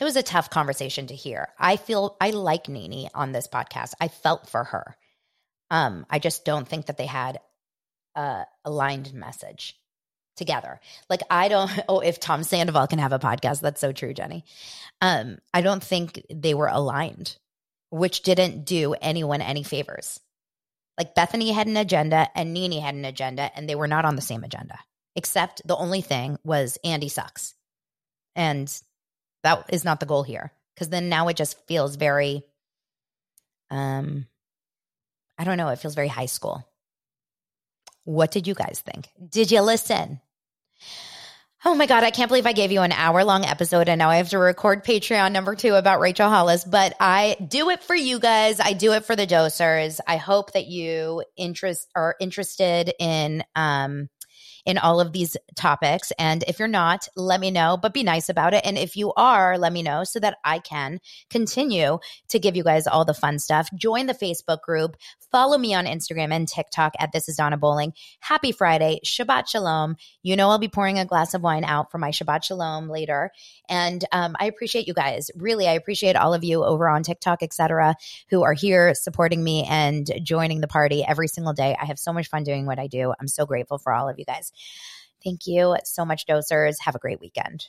It was a tough conversation to hear. I feel I like Nene on this podcast. I felt for her. Um, I just don't think that they had a aligned message together. Like I don't oh if Tom Sandoval can have a podcast, that's so true, Jenny. Um I don't think they were aligned, which didn't do anyone any favors. Like Bethenny had an agenda and Nene had an agenda and they were not on the same agenda. Except the only thing was Andy sucks. And that is not the goal here because then now it just feels very um I don't know, it feels very high school. What did you guys think? Did you listen? Oh my God, I can't believe I gave you an hour long episode and now I have to record Patreon number two about Rachel Hollis, but I do it for you guys. I do it for the dosers. I hope that you interest are interested in um in all of these topics. And if you're not, let me know, but be nice about it. And if you are, let me know so that I can continue to give you guys all the fun stuff. Join the Facebook group, follow me on Instagram and TikTok at This is Dana Bowling. Happy Friday, Shabbat Shalom. You know, I'll be pouring a glass of wine out for my Shabbat Shalom later. And um, I appreciate you guys. Really, I appreciate all of you over on TikTok, etc., who are here supporting me and joining the party every single day. I have so much fun doing what I do. I'm so grateful for all of you guys. Thank you so much, dosers. Have a great weekend.